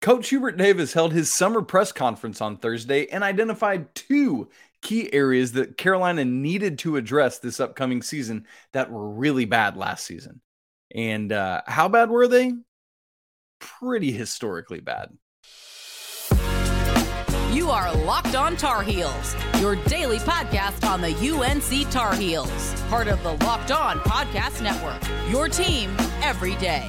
Coach Hubert Davis held his summer press conference on Thursday and identified two key areas that Carolina needed to address this upcoming season that were really bad last season. And uh, how bad were they? Pretty historically bad. You are Locked On Tar Heels, your daily podcast on the UNC Tar Heels, part of the Locked On Podcast Network. Your team every day.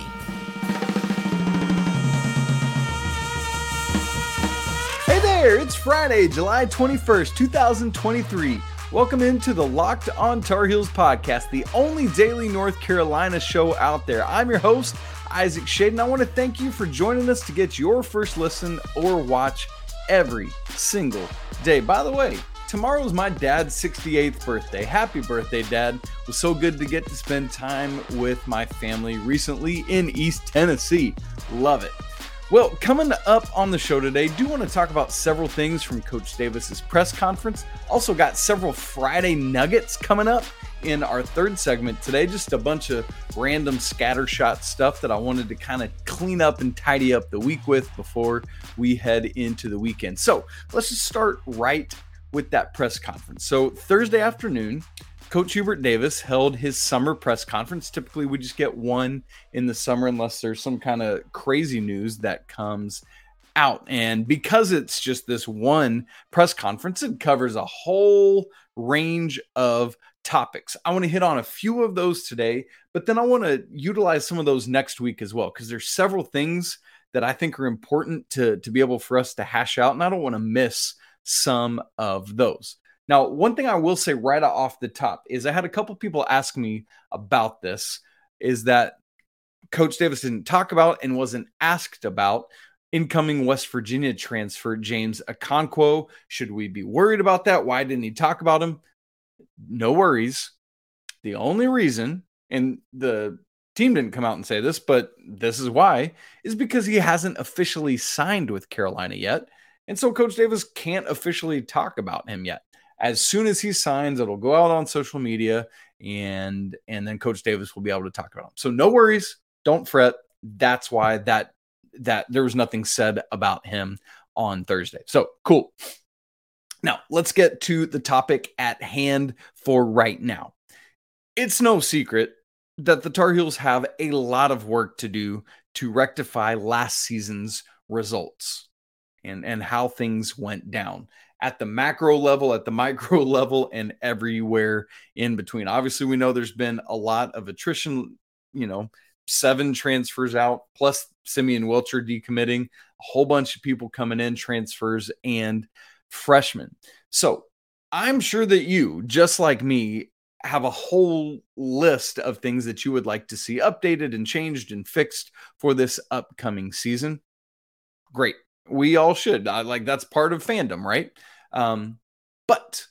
There, it's Friday, July 21st, 2023. Welcome into the Locked On Tar Heels podcast, the only daily North Carolina show out there. I'm your host, Isaac Schade. And I want to thank you for joining us to get your first listen or watch every single day. By the way, tomorrow's my dad's 68th birthday. Happy birthday, Dad. It was so good to get to spend time with my family recently in East Tennessee. Love it. Well, coming up on the show today, do want to talk about several things from Coach Davis's press conference. Also got several Friday nuggets coming up in our third segment today. Just a bunch of random scattershot stuff that I wanted to kind of clean up and tidy up the week with before we head into the weekend. So let's just start right with that press conference. So Thursday afternoon, Coach Hubert Davis held his summer press conference. Typically, we just get one in the summer unless there's some kind of crazy news that comes out. And because it's just this one press conference, it covers a whole range of topics. I want to hit on a few of those today, but then I want to utilize some of those next week as well, because there's several things that I think are important to, to be able for us to hash out. And I don't want to miss some of those. Now, one thing I will say right off the top is I had a couple people ask me about this is that Coach Davis didn't talk about and wasn't asked about incoming West Virginia transfer James Okonkwo. Should we be worried about that? Why didn't he talk about him? No worries. The only reason, and the team didn't come out and say this, but this is why, is because he hasn't officially signed with Carolina yet. And so Coach Davis can't officially talk about him yet as soon as he signs, it'll go out on social media and and then Coach Davis will be able to talk about him. So no worries, don't fret. That's why that that there was nothing said about him on Thursday. So cool. Now let's get to the topic at hand for right now. It's no secret that the Tar Heels have a lot of work to do to rectify last season's results and and how things went down at the macro level, at the micro level, and everywhere in between. Obviously, we know there's been a lot of attrition, you know, seven transfers out, plus Simeon Wilcher decommitting, a whole bunch of people coming in, transfers and freshmen. So I'm sure that you, just like me, have a whole list of things that you would like to see updated and changed and fixed for this upcoming season. Great. We all should. I, like that's part of fandom, right? Um, but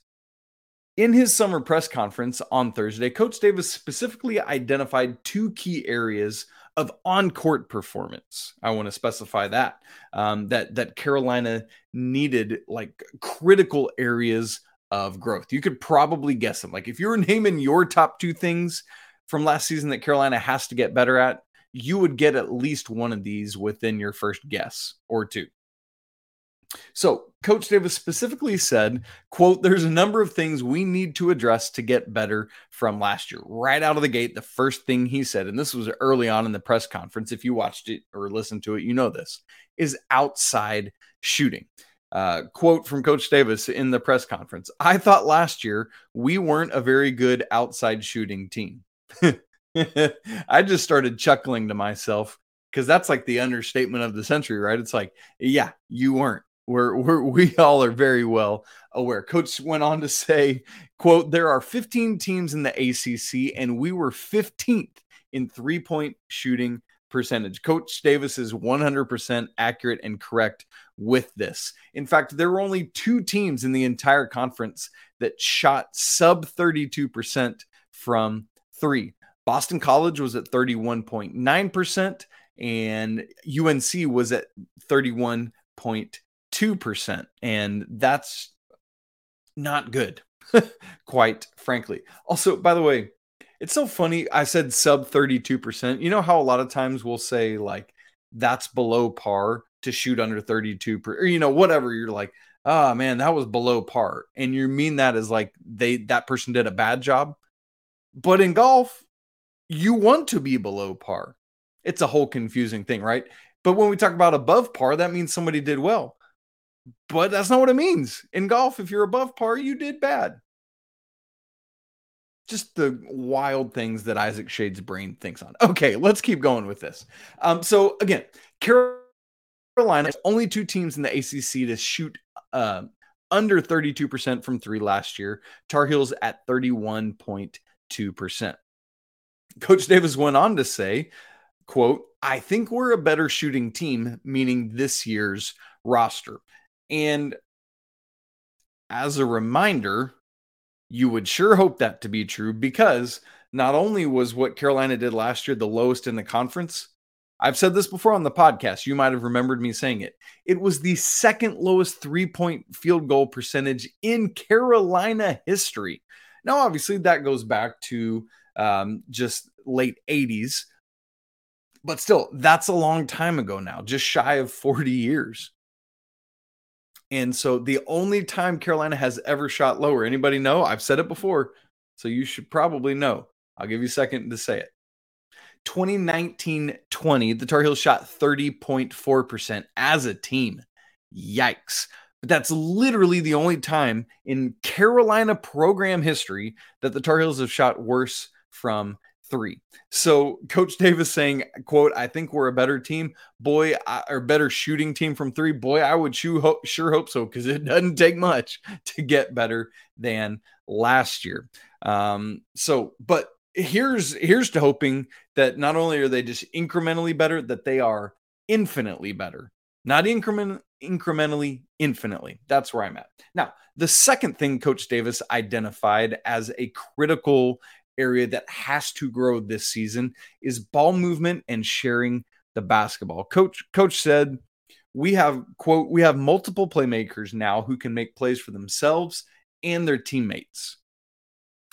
in his summer press conference on Thursday, Coach Davis specifically identified two key areas of on-court performance. I want to specify that um, that that Carolina needed like critical areas of growth. You could probably guess them. Like if you were naming your top two things from last season that Carolina has to get better at, you would get at least one of these within your first guess or two. So, Coach Davis specifically said, quote, there's a number of things we need to address to get better from last year. Right out of the gate, the first thing he said, and this was early on in the press conference, if you watched it or listened to it, you know this, is outside shooting. Uh, quote from Coach Davis in the press conference I thought last year we weren't a very good outside shooting team. I just started chuckling to myself because that's like the understatement of the century, right? It's like, yeah, you weren't we're, we're we all are very well aware. Coach went on to say, "quote There are 15 teams in the ACC, and we were 15th in three point shooting percentage. Coach Davis is 100% accurate and correct with this. In fact, there were only two teams in the entire conference that shot sub 32% from three. Boston College was at 31.9%, and UNC was at 31. 2%. And that's not good, quite frankly. Also, by the way, it's so funny. I said sub 32%. You know how a lot of times we'll say like that's below par to shoot under 32 per, or you know, whatever. You're like, oh man, that was below par. And you mean that as like they that person did a bad job. But in golf, you want to be below par. It's a whole confusing thing, right? But when we talk about above par, that means somebody did well. But that's not what it means. In golf, if you're above par, you did bad. Just the wild things that Isaac Schade's brain thinks on. Okay, let's keep going with this. Um, so again, Carolina, only two teams in the ACC to shoot uh, under 32% from three last year. Tar Heels at 31.2%. Coach Davis went on to say, quote, I think we're a better shooting team, meaning this year's roster. And as a reminder, you would sure hope that to be true because not only was what Carolina did last year the lowest in the conference, I've said this before on the podcast. You might have remembered me saying it. It was the second lowest three point field goal percentage in Carolina history. Now, obviously, that goes back to um, just late 80s, but still, that's a long time ago now, just shy of 40 years. And so the only time Carolina has ever shot lower, anybody know? I've said it before, so you should probably know. I'll give you a second to say it. 2019 20, the Tar Heels shot 30.4% as a team. Yikes. But that's literally the only time in Carolina program history that the Tar Heels have shot worse from three. So Coach Davis saying, "quote I think we're a better team, boy, I, or better shooting team from three. Boy, I would sure hope, sure hope so because it doesn't take much to get better than last year. Um, so, but here's here's to hoping that not only are they just incrementally better, that they are infinitely better. Not increment incrementally, infinitely. That's where I'm at. Now, the second thing Coach Davis identified as a critical area that has to grow this season is ball movement and sharing the basketball. Coach coach said we have quote we have multiple playmakers now who can make plays for themselves and their teammates.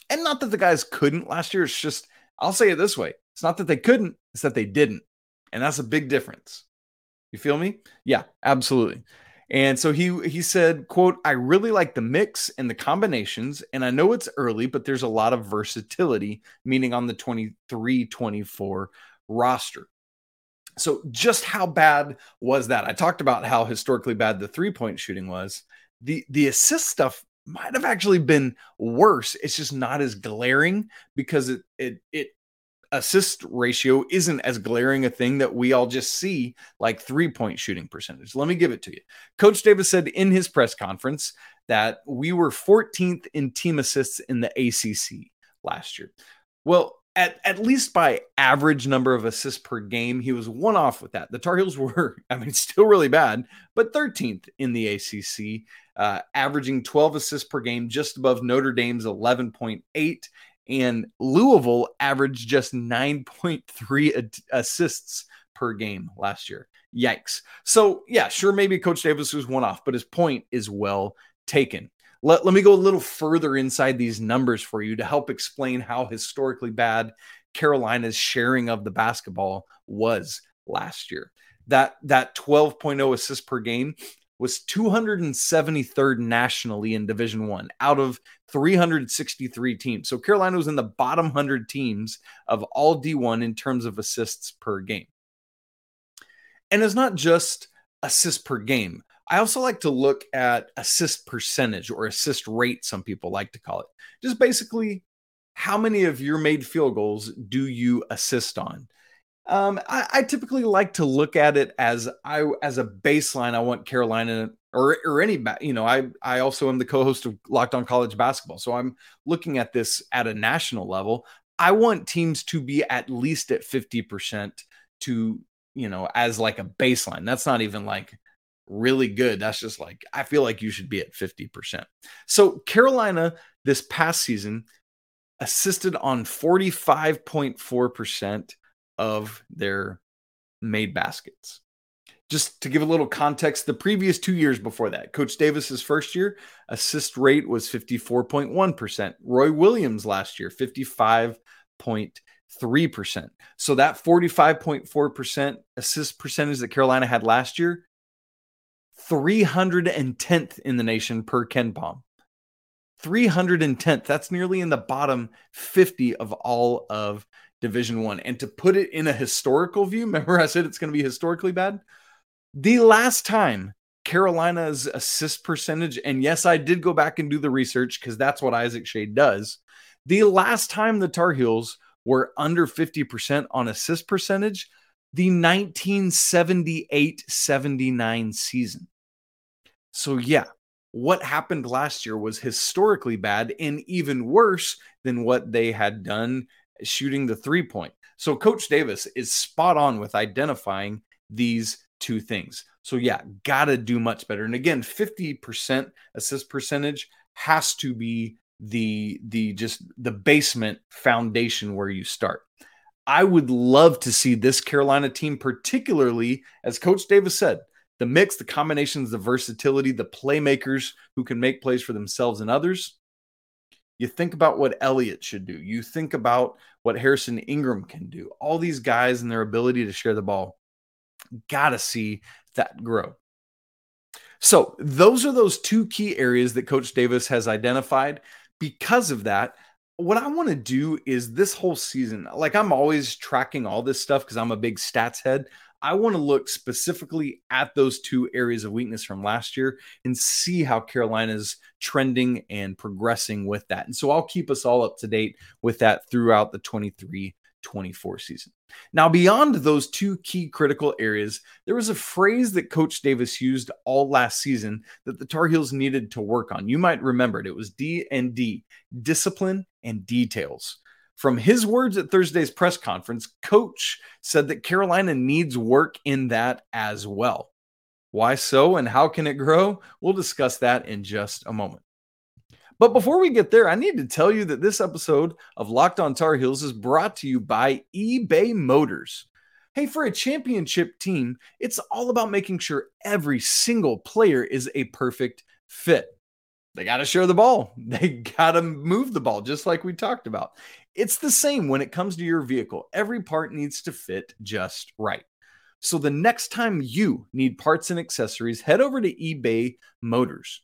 And not that the guys couldn't last year, it's just I'll say it this way. It's not that they couldn't, it's that they didn't. And that's a big difference. You feel me? Yeah, absolutely. And so he he said, quote, I really like the mix and the combinations. And I know it's early, but there's a lot of versatility, meaning on the 23-24 roster. So just how bad was that? I talked about how historically bad the three-point shooting was. The the assist stuff might have actually been worse. It's just not as glaring because it it it assist ratio isn't as glaring a thing that we all just see like three point shooting percentage. Let me give it to you. Coach Davis said in his press conference that we were 14th in team assists in the ACC last year. Well, at, at least by average number of assists per game, he was one off with that. The Tar Heels were, I mean, still really bad, but 13th in the ACC, uh, averaging 12 assists per game, just above Notre Dame's 11.8 and Louisville averaged just 9.3 assists per game last year. Yikes. So, yeah, sure, maybe Coach Davis was one off, but his point is well taken. Let, let me go a little further inside these numbers for you to help explain how historically bad Carolina's sharing of the basketball was last year. That that 12.0 assists per game was 273rd nationally in Division 1 out of 363 teams. So Carolina was in the bottom 100 teams of all D1 in terms of assists per game. And it's not just assists per game. I also like to look at assist percentage or assist rate, some people like to call it. Just basically, how many of your made field goals do you assist on? Um, I, I, typically like to look at it as I as a baseline. I want Carolina or or any you know I I also am the co-host of Locked On College Basketball, so I'm looking at this at a national level. I want teams to be at least at fifty percent to you know as like a baseline. That's not even like really good. That's just like I feel like you should be at fifty percent. So Carolina this past season assisted on forty five point four percent of their made baskets. Just to give a little context, the previous two years before that, Coach Davis's first year, assist rate was 54.1%. Roy Williams last year, 55.3%. So that 45.4% assist percentage that Carolina had last year, 310th in the nation per KenPom. 310th. That's nearly in the bottom 50 of all of Division 1. And to put it in a historical view, remember I said it's going to be historically bad? The last time Carolina's assist percentage, and yes, I did go back and do the research because that's what Isaac Schade does. The last time the Tar Heels were under 50% on assist percentage, the 1978 79 season. So, yeah, what happened last year was historically bad and even worse than what they had done shooting the three point. So, Coach Davis is spot on with identifying these two things. So, yeah, got to do much better. And again, 50% assist percentage has to be the the just the basement foundation where you start. I would love to see this Carolina team, particularly as Coach Davis said, the mix, the combinations, the versatility, the playmakers who can make plays for themselves and others. You think about what Elliott should do. You think about what Harrison Ingram can do. All these guys and their ability to share the ball. Got to see that grow. So, those are those two key areas that Coach Davis has identified because of that, what I want to do is this whole season, like I'm always tracking all this stuff because I'm a big stats head. I want to look specifically at those two areas of weakness from last year and see how Carolina's trending and progressing with that. And so I'll keep us all up to date with that throughout the 23 24 season. Now, beyond those two key critical areas, there was a phrase that Coach Davis used all last season that the Tar Heels needed to work on. You might remember it. It was D and D, discipline and details. From his words at Thursday's press conference, Coach said that Carolina needs work in that as well. Why so and how can it grow? We'll discuss that in just a moment. But before we get there, I need to tell you that this episode of Locked on Tar Heels is brought to you by eBay Motors. Hey, for a championship team, it's all about making sure every single player is a perfect fit. They got to share the ball. They got to move the ball, just like we talked about. It's the same when it comes to your vehicle. Every part needs to fit just right. So the next time you need parts and accessories, head over to eBay Motors.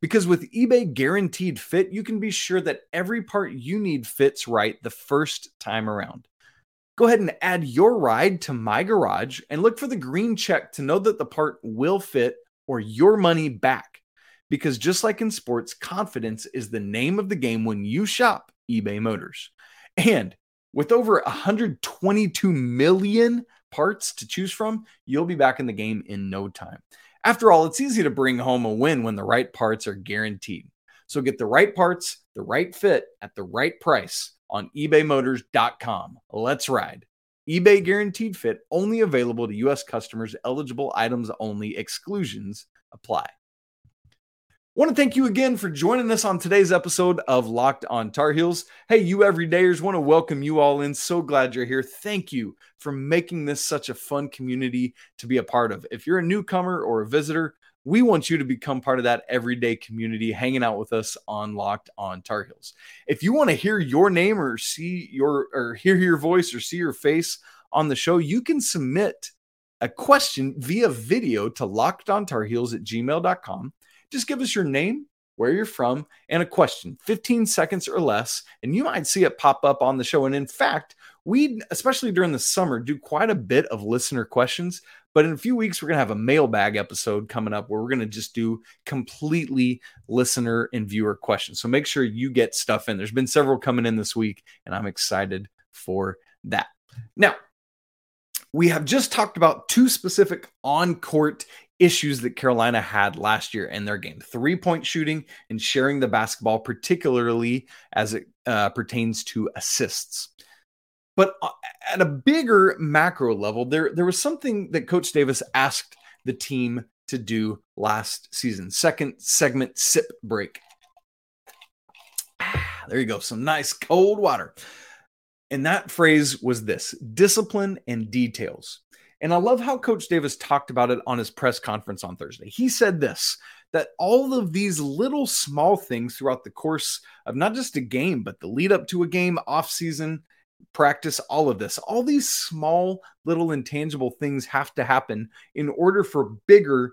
Because with eBay Guaranteed Fit, you can be sure that every part you need fits right the first time around. Go ahead and add your ride to my garage and look for the green check to know that the part will fit or your money back. Because just like in sports, confidence is the name of the game when you shop eBay Motors. And with over 122 million parts to choose from, you'll be back in the game in no time. After all, it's easy to bring home a win when the right parts are guaranteed. So get the right parts, the right fit at the right price on ebaymotors.com. Let's ride. eBay guaranteed fit only available to U.S. customers, eligible items only, exclusions apply want to thank you again for joining us on today's episode of Locked on Tar Heels. Hey, you everydayers, want to welcome you all in. So glad you're here. Thank you for making this such a fun community to be a part of. If you're a newcomer or a visitor, we want you to become part of that everyday community hanging out with us on Locked on Tar Heels. If you want to hear your name or see your or hear your voice or see your face on the show, you can submit a question via video to lockedontarheels at gmail.com just give us your name, where you're from, and a question, 15 seconds or less, and you might see it pop up on the show. And in fact, we, especially during the summer, do quite a bit of listener questions. But in a few weeks, we're going to have a mailbag episode coming up where we're going to just do completely listener and viewer questions. So make sure you get stuff in. There's been several coming in this week, and I'm excited for that. Now, we have just talked about two specific on court issues that Carolina had last year in their game three point shooting and sharing the basketball, particularly as it uh, pertains to assists. But uh, at a bigger macro level, there, there was something that Coach Davis asked the team to do last season. Second segment sip break. Ah, there you go. Some nice cold water. And that phrase was this discipline and details. And I love how Coach Davis talked about it on his press conference on Thursday. He said this that all of these little small things throughout the course of not just a game, but the lead up to a game, off season, practice, all of this. All these small, little intangible things have to happen in order for bigger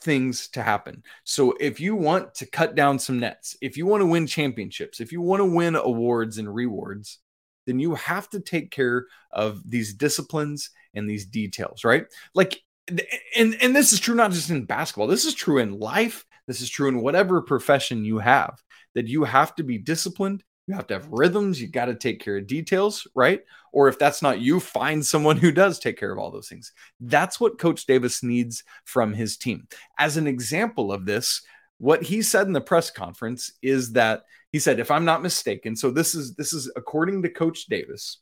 things to happen. So if you want to cut down some nets, if you want to win championships, if you want to win awards and rewards, then you have to take care of these disciplines and these details, right? Like and and this is true not just in basketball. This is true in life. This is true in whatever profession you have. That you have to be disciplined you have to have rhythms. You got to take care of details, right? Or if that's not you, find someone who does take care of all those things. That's what Coach Davis needs from his team. As an example of this, what he said in the press conference is that he said, if I'm not mistaken, so this is this is according to Coach Davis,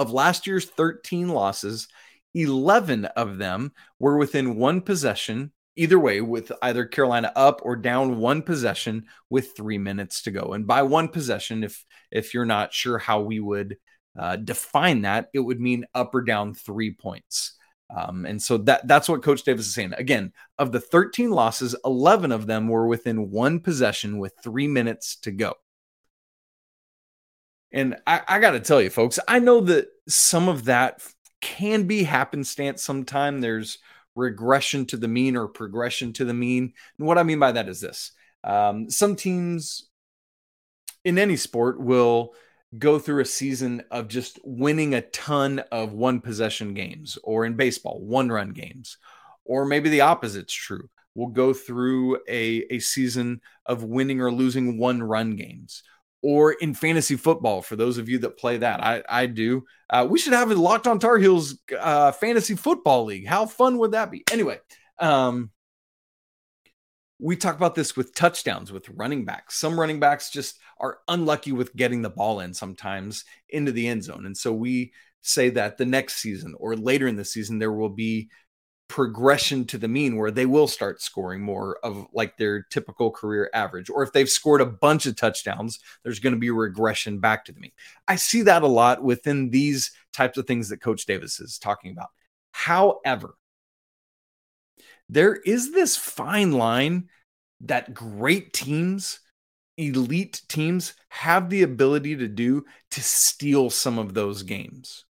of last year's 13 losses, 11 of them were within one possession either way with either Carolina up or down one possession with 3 minutes to go. And by one possession if if you're not sure how we would uh, define that, it would mean up or down 3 points. Um, and so that that's what Coach Davis is saying. Again, of the 13 losses, 11 of them were within one possession with three minutes to go. And I, I got to tell you, folks, I know that some of that can be happenstance. Sometime there's regression to the mean or progression to the mean. And what I mean by that is this um, some teams in any sport will go through a season of just winning a ton of one possession games, or in baseball, one run games, or maybe the opposite's true. We'll go through a, a season of winning or losing one run games or in fantasy football for those of you that play that. I, I do. Uh, we should have a locked on tar heels uh, fantasy football league. How fun would that be? Anyway um, we talk about this with touchdowns with running backs. Some running backs just are unlucky with getting the ball in sometimes into the end zone. And so we say that the next season or later in the season there will be progression to the mean where they will start scoring more of like their typical career average. Or if they've scored a bunch of touchdowns, there's going to be regression back to the mean. I see that a lot within these types of things that Coach Davis is talking about. However, there is this fine line that great teams, elite teams, have the ability to do to steal some of those games.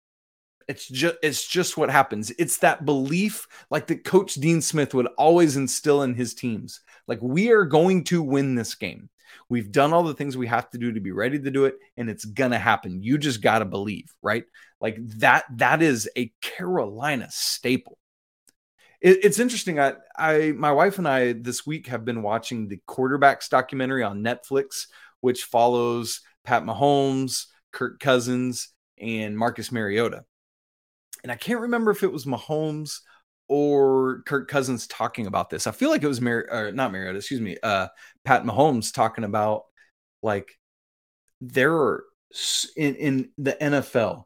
It's just it's just what happens. It's that belief like that coach Dean Smith would always instill in his teams. Like we are going to win this game. We've done all the things we have to do to be ready to do it and it's going to happen. You just got to believe, right? Like that that is a Carolina staple. It, it's interesting. I I my wife and I this week have been watching the quarterbacks documentary on Netflix which follows Pat Mahomes, Kirk Cousins, and Marcus Mariota and I can't remember if it was Mahomes or Kirk Cousins talking about this. I feel like it was Mar- or not Mariota, excuse me, uh, Pat Mahomes talking about like there are in in the NFL.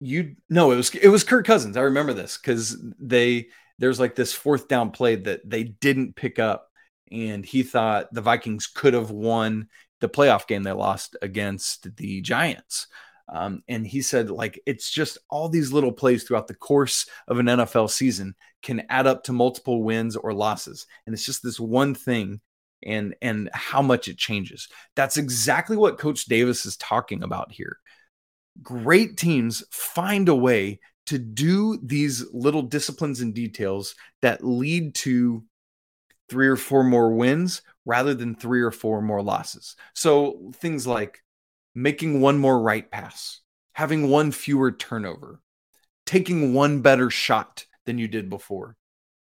You no, it was it was Kirk Cousins. I remember this because they there's like this fourth down play that they didn't pick up, and he thought the Vikings could have won the playoff game they lost against the Giants. Um, and he said, like, it's just all these little plays throughout the course of an NFL season can add up to multiple wins or losses. And it's just this one thing and and how much it changes. That's exactly what Coach Davis is talking about here. Great teams find a way to do these little disciplines and details that lead to three or four more wins rather than three or four more losses. So things like making one more right pass, having one fewer turnover, taking one better shot than you did before.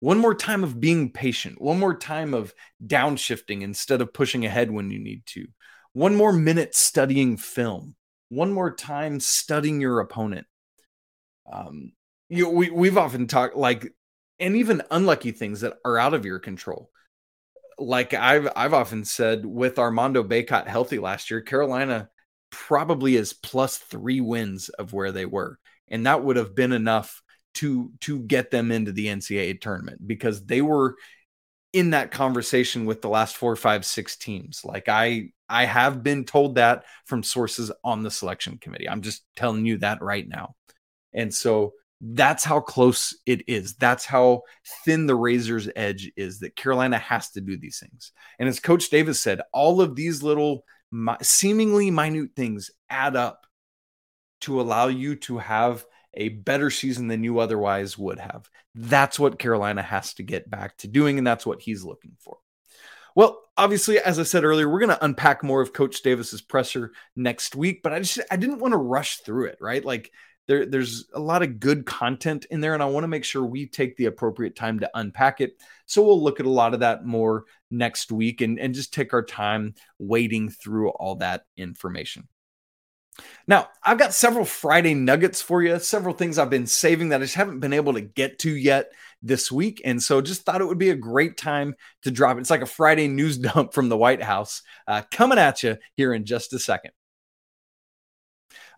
One more time of being patient, one more time of downshifting instead of pushing ahead when you need to. One more minute studying film, one more time studying your opponent. Um, you we we've often talked like and even unlucky things that are out of your control. Like I've I've often said with Armando Bacot healthy last year, Carolina probably is plus three wins of where they were. And that would have been enough to to get them into the NCAA tournament because they were in that conversation with the last four, five, six teams. Like I I have been told that from sources on the selection committee. I'm just telling you that right now. And so that's how close it is. That's how thin the razor's edge is that Carolina has to do these things. And as Coach Davis said, all of these little seemingly minute things add up to allow you to have a better season than you otherwise would have. That's what Carolina has to get back to doing, and that's what he's looking for. Well, obviously, as I said earlier, we're going to unpack more of Coach Davis's presser next week, but I just I didn't want to rush through it, right? Like there, there's a lot of good content in there, and I want to make sure we take the appropriate time to unpack it. So we'll look at a lot of that more next week and, and just take our time wading through all that information. Now, I've got several Friday nuggets for you, several things I've been saving that I just haven't been able to get to yet this week. And so just thought it would be a great time to drop it. It's like a Friday news dump from the White House uh, coming at you here in just a second.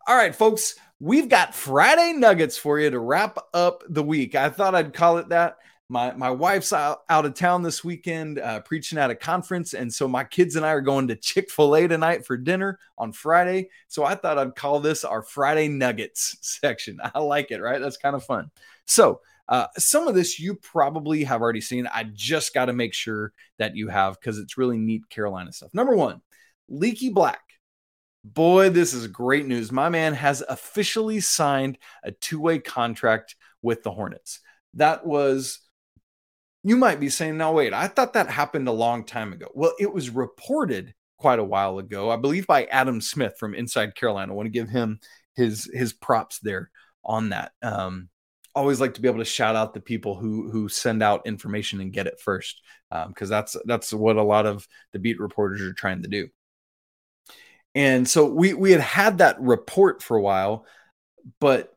All right, folks, we've got Friday nuggets for you to wrap up the week. I thought I'd call it that. My my wife's out, out of town this weekend uh, preaching at a conference and so my kids and i are going to chick-fil-a tonight for dinner on friday. So i thought i'd call this our friday nuggets section. I like it right? That's kind of fun. So uh, some of this you probably have already seen. I just got to make sure that you have because it's really neat carolina stuff. Number one leaky black boy this is great news my man has officially signed a two-way contract with the hornets that was you might be saying, now, wait, I thought that happened a long time ago. Well, it was reported quite a while ago, I believe by Adam Smith from Inside Carolina. I want to give him his his props there on that. Um, always like to be able to shout out the people who who send out information and get it first, because um, that's that's what a lot of the beat reporters are trying to do. And so we we had had that report for a while, but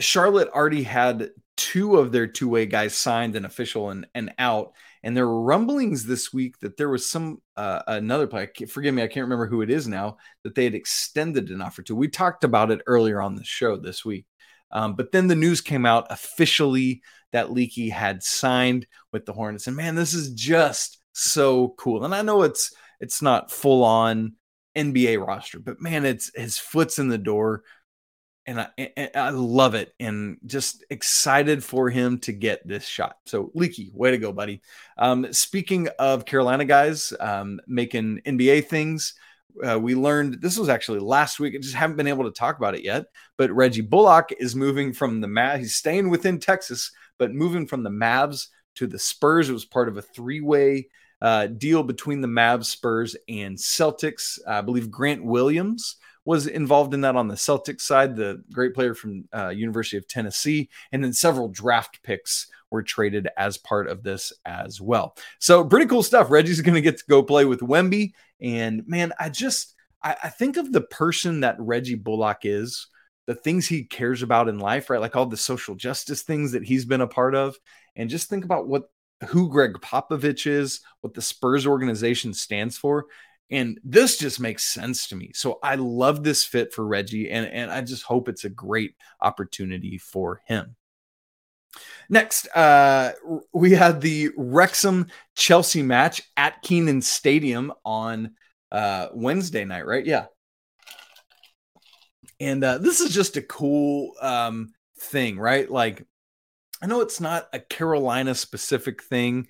Charlotte already had two of their two way guys signed and official and, and out. And there were rumblings this week that there was some uh, another player. Forgive me, I can't remember who it is now. That they had extended an offer to. We talked about it earlier on the show this week, um, but then the news came out officially that Leaky had signed with the Hornets. And man, this is just so cool. And I know it's it's not full on NBA roster, but man, it's his foot's in the door and I, and I love it and just excited for him to get this shot. So Leaky, way to go, buddy. Um, speaking of Carolina guys um, making NBA things, uh, we learned this was actually last week. I just haven't been able to talk about it yet. But Reggie Bullock is moving from the Mavs. He's staying within Texas, but moving from the Mavs to the Spurs. It was part of a three-way uh, deal between the Mavs, Spurs, and Celtics. I believe Grant Williams was involved in that on the Celtics side, the great player from uh, University of Tennessee, and then several draft picks were traded as part of this as well. So pretty cool stuff. Reggie's going to get to go play with Wemby, and man, I just I, I think of the person that Reggie Bullock is, the things he cares about in life, right? Like all the social justice things that he's been a part of, and just think about what who Gregg Popovich is, what the Spurs organization stands for. And this just makes sense to me. So I love this fit for Reggie, and, and I just hope it's a great opportunity for him. Next, uh, we had the Wrexham Chelsea match at Kenan Stadium on uh, Wednesday night, right? Yeah. And uh, this is just a cool um, thing, right? Like, I know it's not a Carolina specific thing,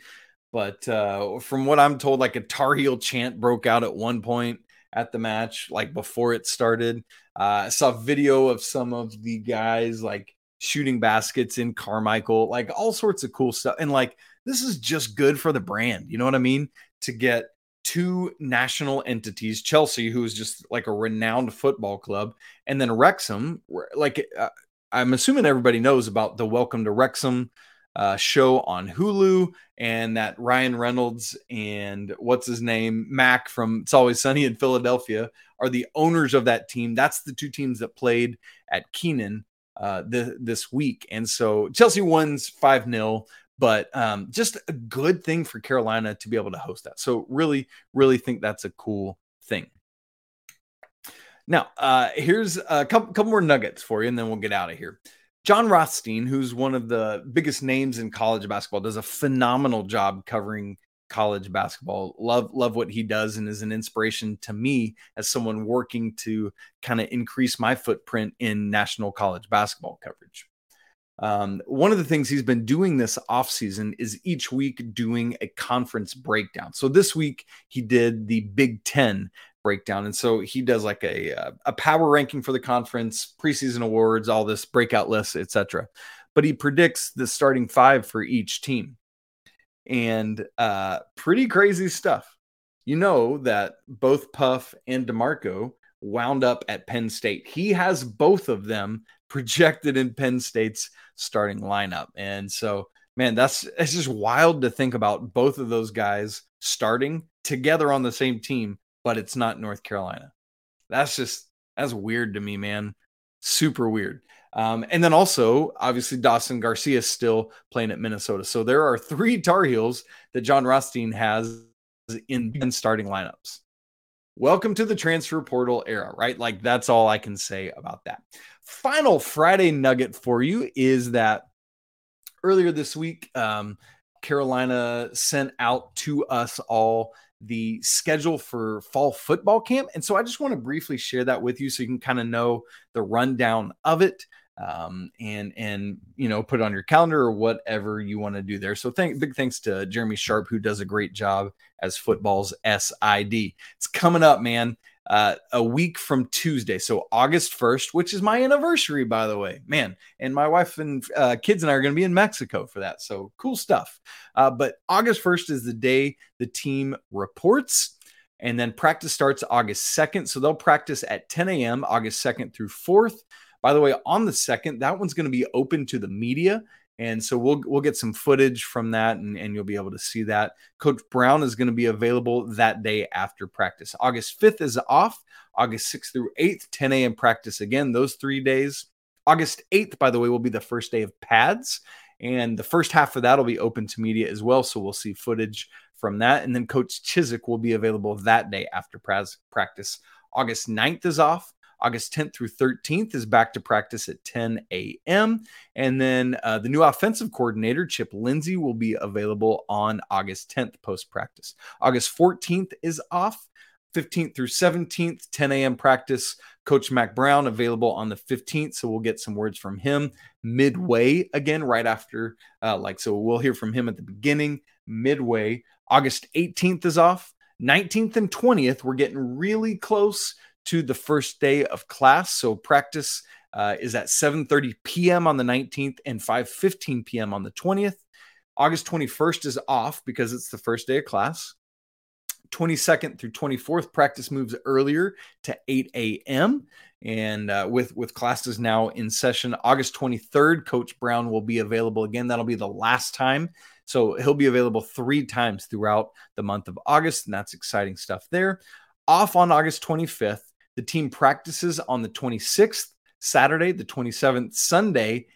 but uh, from what I'm told, like a Tar Heel chant broke out at one point at the match, like before it started. Uh, I saw video of some of the guys like shooting baskets in Carmichael, like all sorts of cool stuff. And like this is just good for the brand. You know what I mean? To get two national entities, Chelsea, who is just like a renowned football club, and then Wrexham, like uh, I'm assuming everybody knows about the Welcome to Wrexham uh, show on Hulu, and that Ryan Reynolds and what's his name, Mac from It's Always Sunny in Philadelphia, are the owners of that team. That's the two teams that played at Kenan uh, the, this week. And so Chelsea wins 5 0, but um, just a good thing for Carolina to be able to host that. So, really, really think that's a cool thing. Now, uh, here's a couple, couple more nuggets for you, and then we'll get out of here. Jon Rothstein, who's one of the biggest names in college basketball, does a phenomenal job covering college basketball. Love love what he does and is an inspiration to me as someone working to kind of increase my footprint in national college basketball coverage. Um, one of the things he's been doing this offseason is each week doing a conference breakdown. So this week he did the Big Ten breakdown. And so he does like a uh, a power ranking for the conference, preseason awards, all this breakout lists, etc. But he predicts the starting five for each team, and uh, pretty crazy stuff. You know that both Puff and D'Marco wound up at Penn State. He has both of them projected in Penn State's starting lineup, and so man, that's it's just wild to think about both of those guys starting together on the same team, but it's not North Carolina. That's just that's weird to me, man. Super weird. Um, and then also, obviously, Dawson Garcia is still playing at Minnesota. So there are three Tar Heels that Jon Rothstein has in starting lineups. Welcome to the transfer portal era, right? Like that's all I can say about that. Final Friday nugget for you is that earlier this week, um, Carolina sent out to us all the schedule for fall football camp. And so I just want to briefly share that with you so you can kind of know the rundown of it um, and and you know put it on your calendar or whatever you want to do there. So thank big thanks to Jeremy Sharp who does a great job as football's SID. It's coming up, man uh, a week from Tuesday. So August 1st, which is my anniversary, by the way, man. And my wife and uh, kids and I are going to be in Mexico for that. So cool stuff. Uh, but August 1st is the day the team reports. And then practice starts August 2nd. So they'll practice at 10 a.m., August 2nd through 4th. By the way, on the 2nd, that one's going to be open to the media. And so we'll we'll get some footage from that and, and you'll be able to see that. Coach Brown is going to be available that day after practice. August 5th is off. August 6th through 8th, 10 a.m. practice again, those three days. August 8th, by the way, will be the first day of pads. And the first half of that will be open to media as well. So we'll see footage from that. And then Coach Chizik will be available that day after practice. August 9th is off. August 10th through 13th is back to practice at 10 a.m. And then uh, the new offensive coordinator, Chip Lindsey, will be available on August 10th post practice. August 14th is off. 15th through 17th, 10 a.m. practice. Coach Mack Brown available on the 15th. So we'll get some words from him midway again, right after, uh, like, so we'll hear from him at the beginning, midway. August 18th is off. 19th and 20th, we're getting really close to the first day of class. So practice uh, is at 7:30 p.m. on the 19th and 5:15 p.m. on the 20th. August 21st is off because it's the first day of class. 22nd through 24th practice moves earlier to 8 a.m. and uh, with with classes now in session. August 23rd, Coach Brown will be available again. That'll be the last time. So he'll be available three times throughout the month of August, and that's exciting stuff there. Off on August 25th, the team practices on the 26th, Saturday, the 27th, Sunday,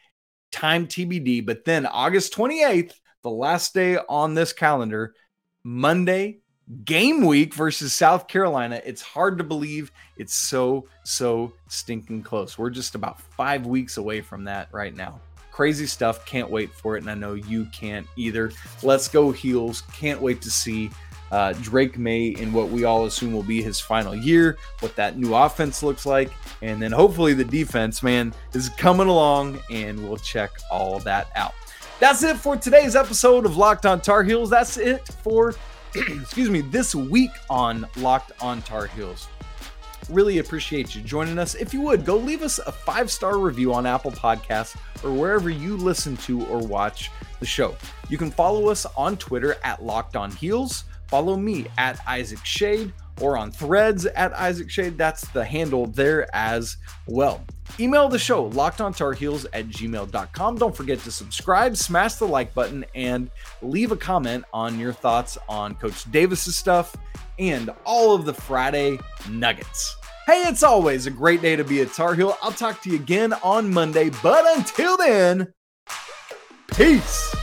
time TBD. But then August 28th, the last day on this calendar, Monday, game week versus South Carolina. It's hard to believe it's so, so stinking close. We're just about five weeks away from that right now. Crazy stuff. Can't wait for it. And I know you can't either. Let's go, Heels. Can't wait to see uh, Drake Maye in what we all assume will be his final year, what that new offense looks like, and then hopefully the defense, man, is coming along and we'll check all that out. That's it for today's episode of Locked on Tar Heels. That's it for, excuse me, this week on Locked on Tar Heels. Really appreciate you joining us. If you would, go leave us a five star review on Apple Podcasts or wherever you listen to or watch the show. You can follow us on Twitter at Locked on Heels. Follow me at Isaac Schade or on threads at Isaac Schade. That's the handle there as well. Email the show, lockedontarheels at gmail.com. Don't forget to subscribe, smash the like button, and leave a comment on your thoughts on Coach Davis's stuff and all of the Friday nuggets. Hey, it's always a great day to be a Tar Heel. I'll talk to you again on Monday, but until then, peace.